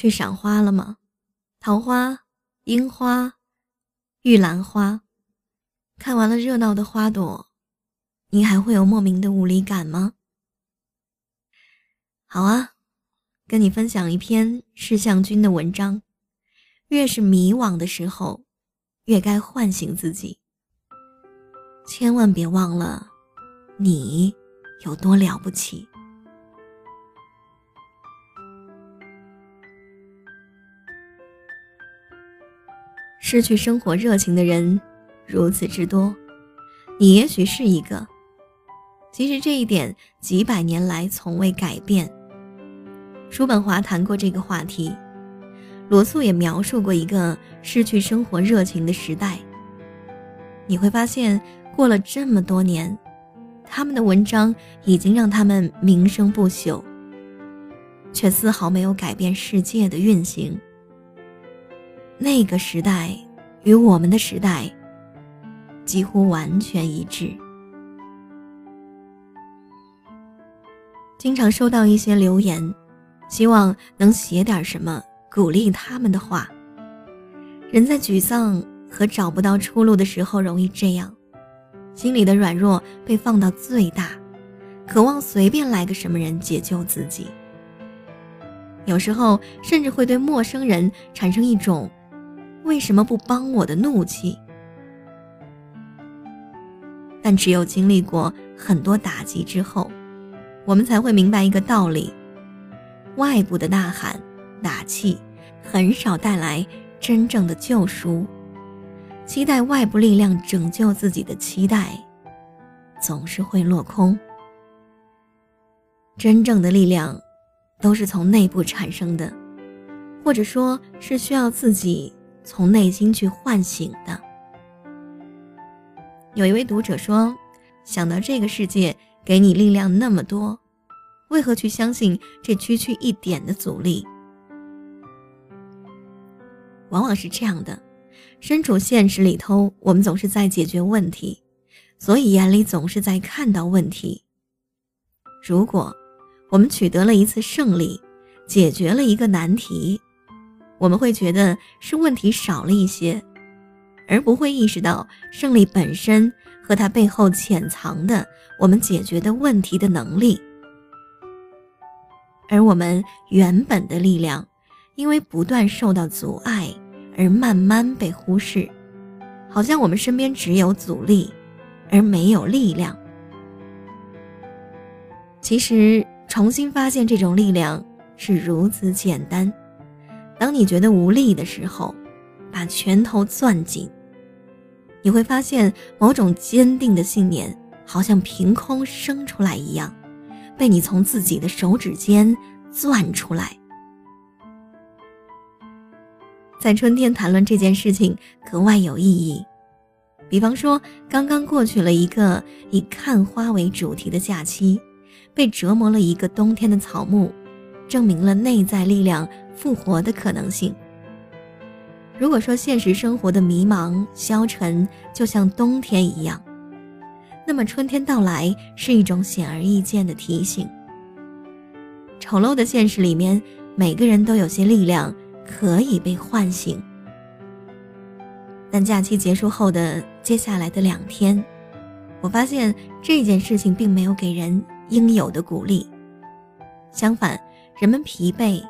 去赏花了吗？桃花、樱花、玉兰花，看完了热闹的花朵，你还会有莫名的无力感吗？好啊，跟你分享一篇释向君的文章。越是迷惘的时候，越该唤醒自己。千万别忘了，你有多了不起。失去生活热情的人如此之多，你也许是一个。其实这一点几百年来从未改变。叔本华谈过这个话题，罗素也描述过一个失去生活热情的时代。你会发现，过了这么多年，他们的文章已经让他们名声不朽，却丝毫没有改变世界的运行。那个时代与我们的时代几乎完全一致。经常收到一些留言，希望能写点什么鼓励他们的话。人在沮丧和找不到出路的时候，容易这样，心里的软弱被放到最大，渴望随便来个什么人解救自己。有时候甚至会对陌生人产生一种。为什么不帮我的怒气？但只有经历过很多打击之后，我们才会明白一个道理：外部的呐喊、打气，很少带来真正的救赎。期待外部力量拯救自己的期待，总是会落空。真正的力量，都是从内部产生的，或者说是需要自己。从内心去唤醒的。有一位读者说：“想到这个世界给你力量那么多，为何去相信这区区一点的阻力？”往往是这样的，身处现实里头，我们总是在解决问题，所以眼里总是在看到问题。如果我们取得了一次胜利，解决了一个难题。我们会觉得是问题少了一些，而不会意识到胜利本身和它背后潜藏的我们解决的问题的能力。而我们原本的力量，因为不断受到阻碍而慢慢被忽视，好像我们身边只有阻力，而没有力量。其实，重新发现这种力量是如此简单。当你觉得无力的时候，把拳头攥紧，你会发现某种坚定的信念好像凭空生出来一样，被你从自己的手指间攥出来。在春天谈论这件事情格外有意义。比方说，刚刚过去了一个以看花为主题的假期，被折磨了一个冬天的草木。证明了内在力量复活的可能性。如果说现实生活的迷茫消沉就像冬天一样，那么春天到来是一种显而易见的提醒。丑陋的现实里面，每个人都有些力量可以被唤醒。但假期结束后的接下来的两天，我发现这件事情并没有给人应有的鼓励，相反。人们疲惫，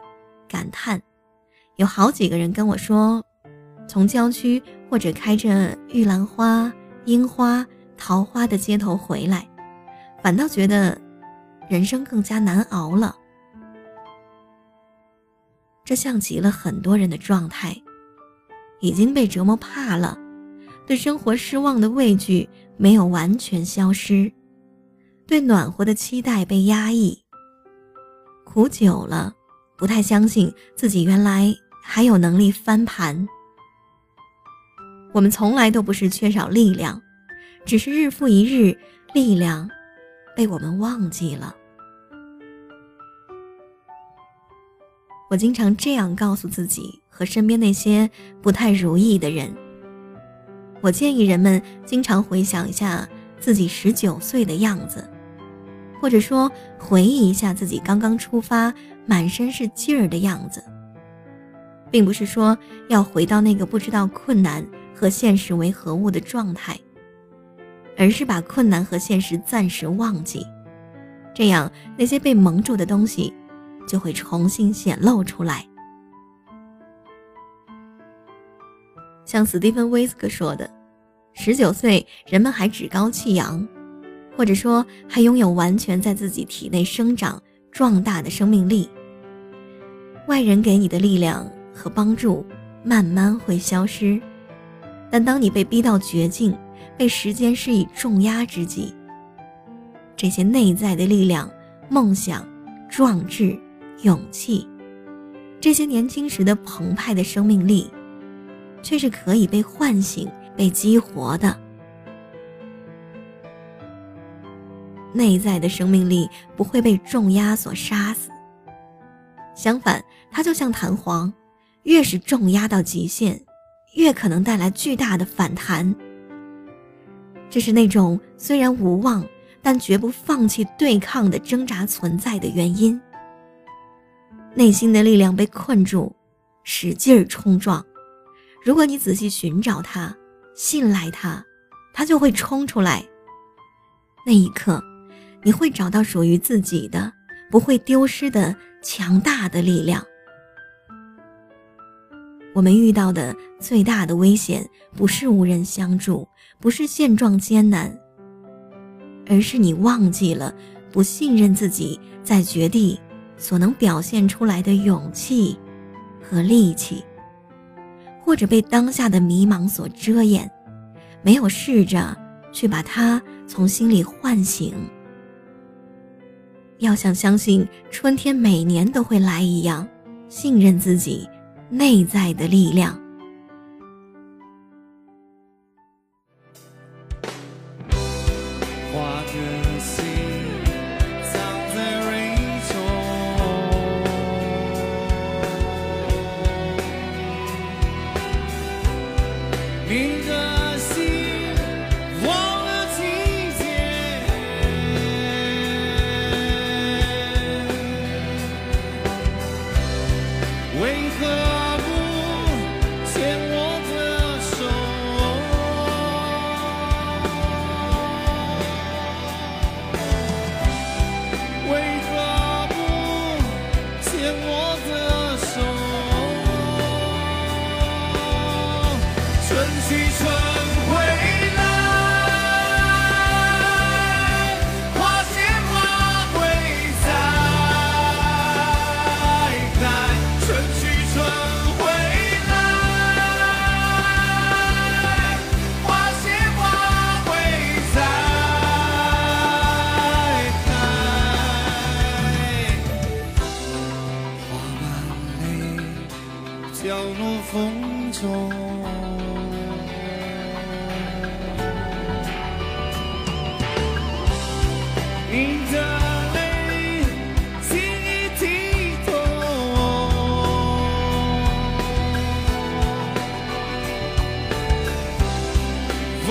感叹，有好几个人跟我说，从郊区或者开着玉兰花、樱花、桃花的街头回来，反倒觉得人生更加难熬了。这像极了很多人的状态，已经被折磨怕了，对生活失望的畏惧没有完全消失，对暖和的期待被压抑。苦久了，不太相信自己原来还有能力翻盘。我们从来都不是缺少力量，只是日复一日，力量被我们忘记了。我经常这样告诉自己和身边那些不太如意的人。我建议人们经常回想一下自己十九岁的样子。或者说，回忆一下自己刚刚出发、满身是劲儿的样子，并不是说要回到那个不知道困难和现实为何物的状态，而是把困难和现实暂时忘记，这样那些被蒙住的东西就会重新显露出来。像斯蒂芬·威斯克说的：“十九岁，人们还趾高气扬，或者说还拥有完全在自己体内生长壮大的生命力。外人给你的力量。”和帮助慢慢会消失，但当你被逼到绝境，被时间施以重压之际，这些内在的力量、梦想、壮志、勇气，这些年轻时的澎湃的生命力，却是可以被唤醒、被激活的。内在的生命力不会被重压所杀死，相反，它就像弹簧。越是重压到极限，越可能带来巨大的反弹。这是那种虽然无望，但绝不放弃对抗的挣扎存在的原因。内心的力量被困住，使劲儿冲撞。如果你仔细寻找它，信赖它，它就会冲出来。那一刻，你会找到属于自己的、不会丢失的强大的力量。我们遇到的最大的危险，不是无人相助，不是现状艰难，而是你忘记了不信任自己在绝地所能表现出来的勇气和力气，或者被当下的迷茫所遮掩，没有试着去把它从心里唤醒。要像相信春天每年都会来一样，信任自己。内在的力量。角落风中，你的泪轻易剔透。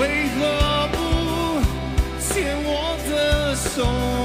为何不牵我的手？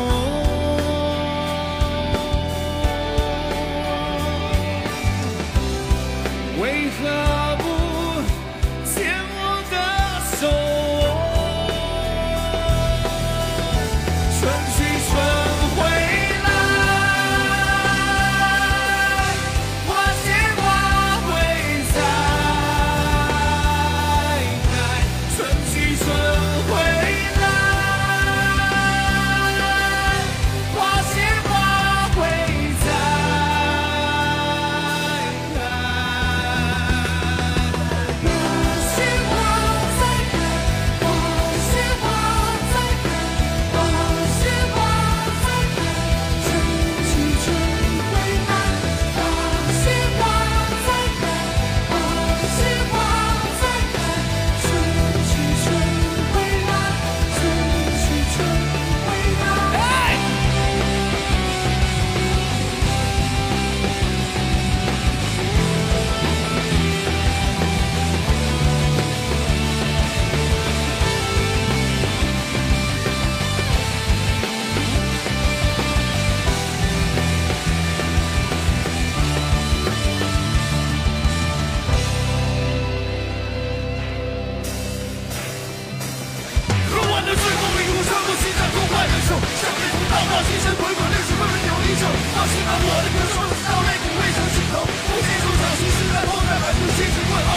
向黑道道心神滚滚，历史纷纷扭离手，放心吧，我的歌手，到肋骨未曾尽头，不接受掌心时代后满足心事问候。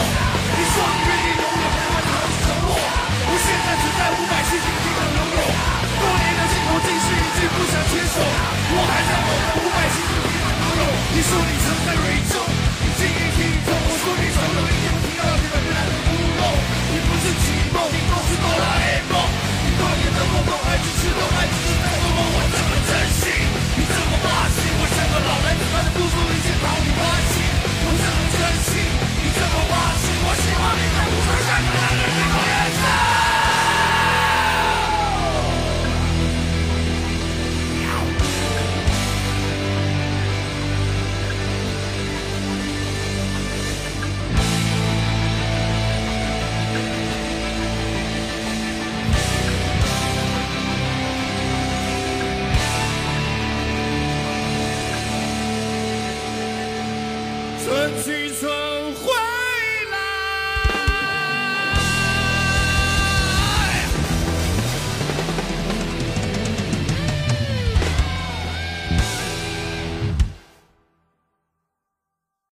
你说你愿意永远陪伴他们承诺，我现在只在乎百姓平静的拥，多年的尽头竟是一句不想牵手，我还在等五百姓平静的拥有。你说你。春去春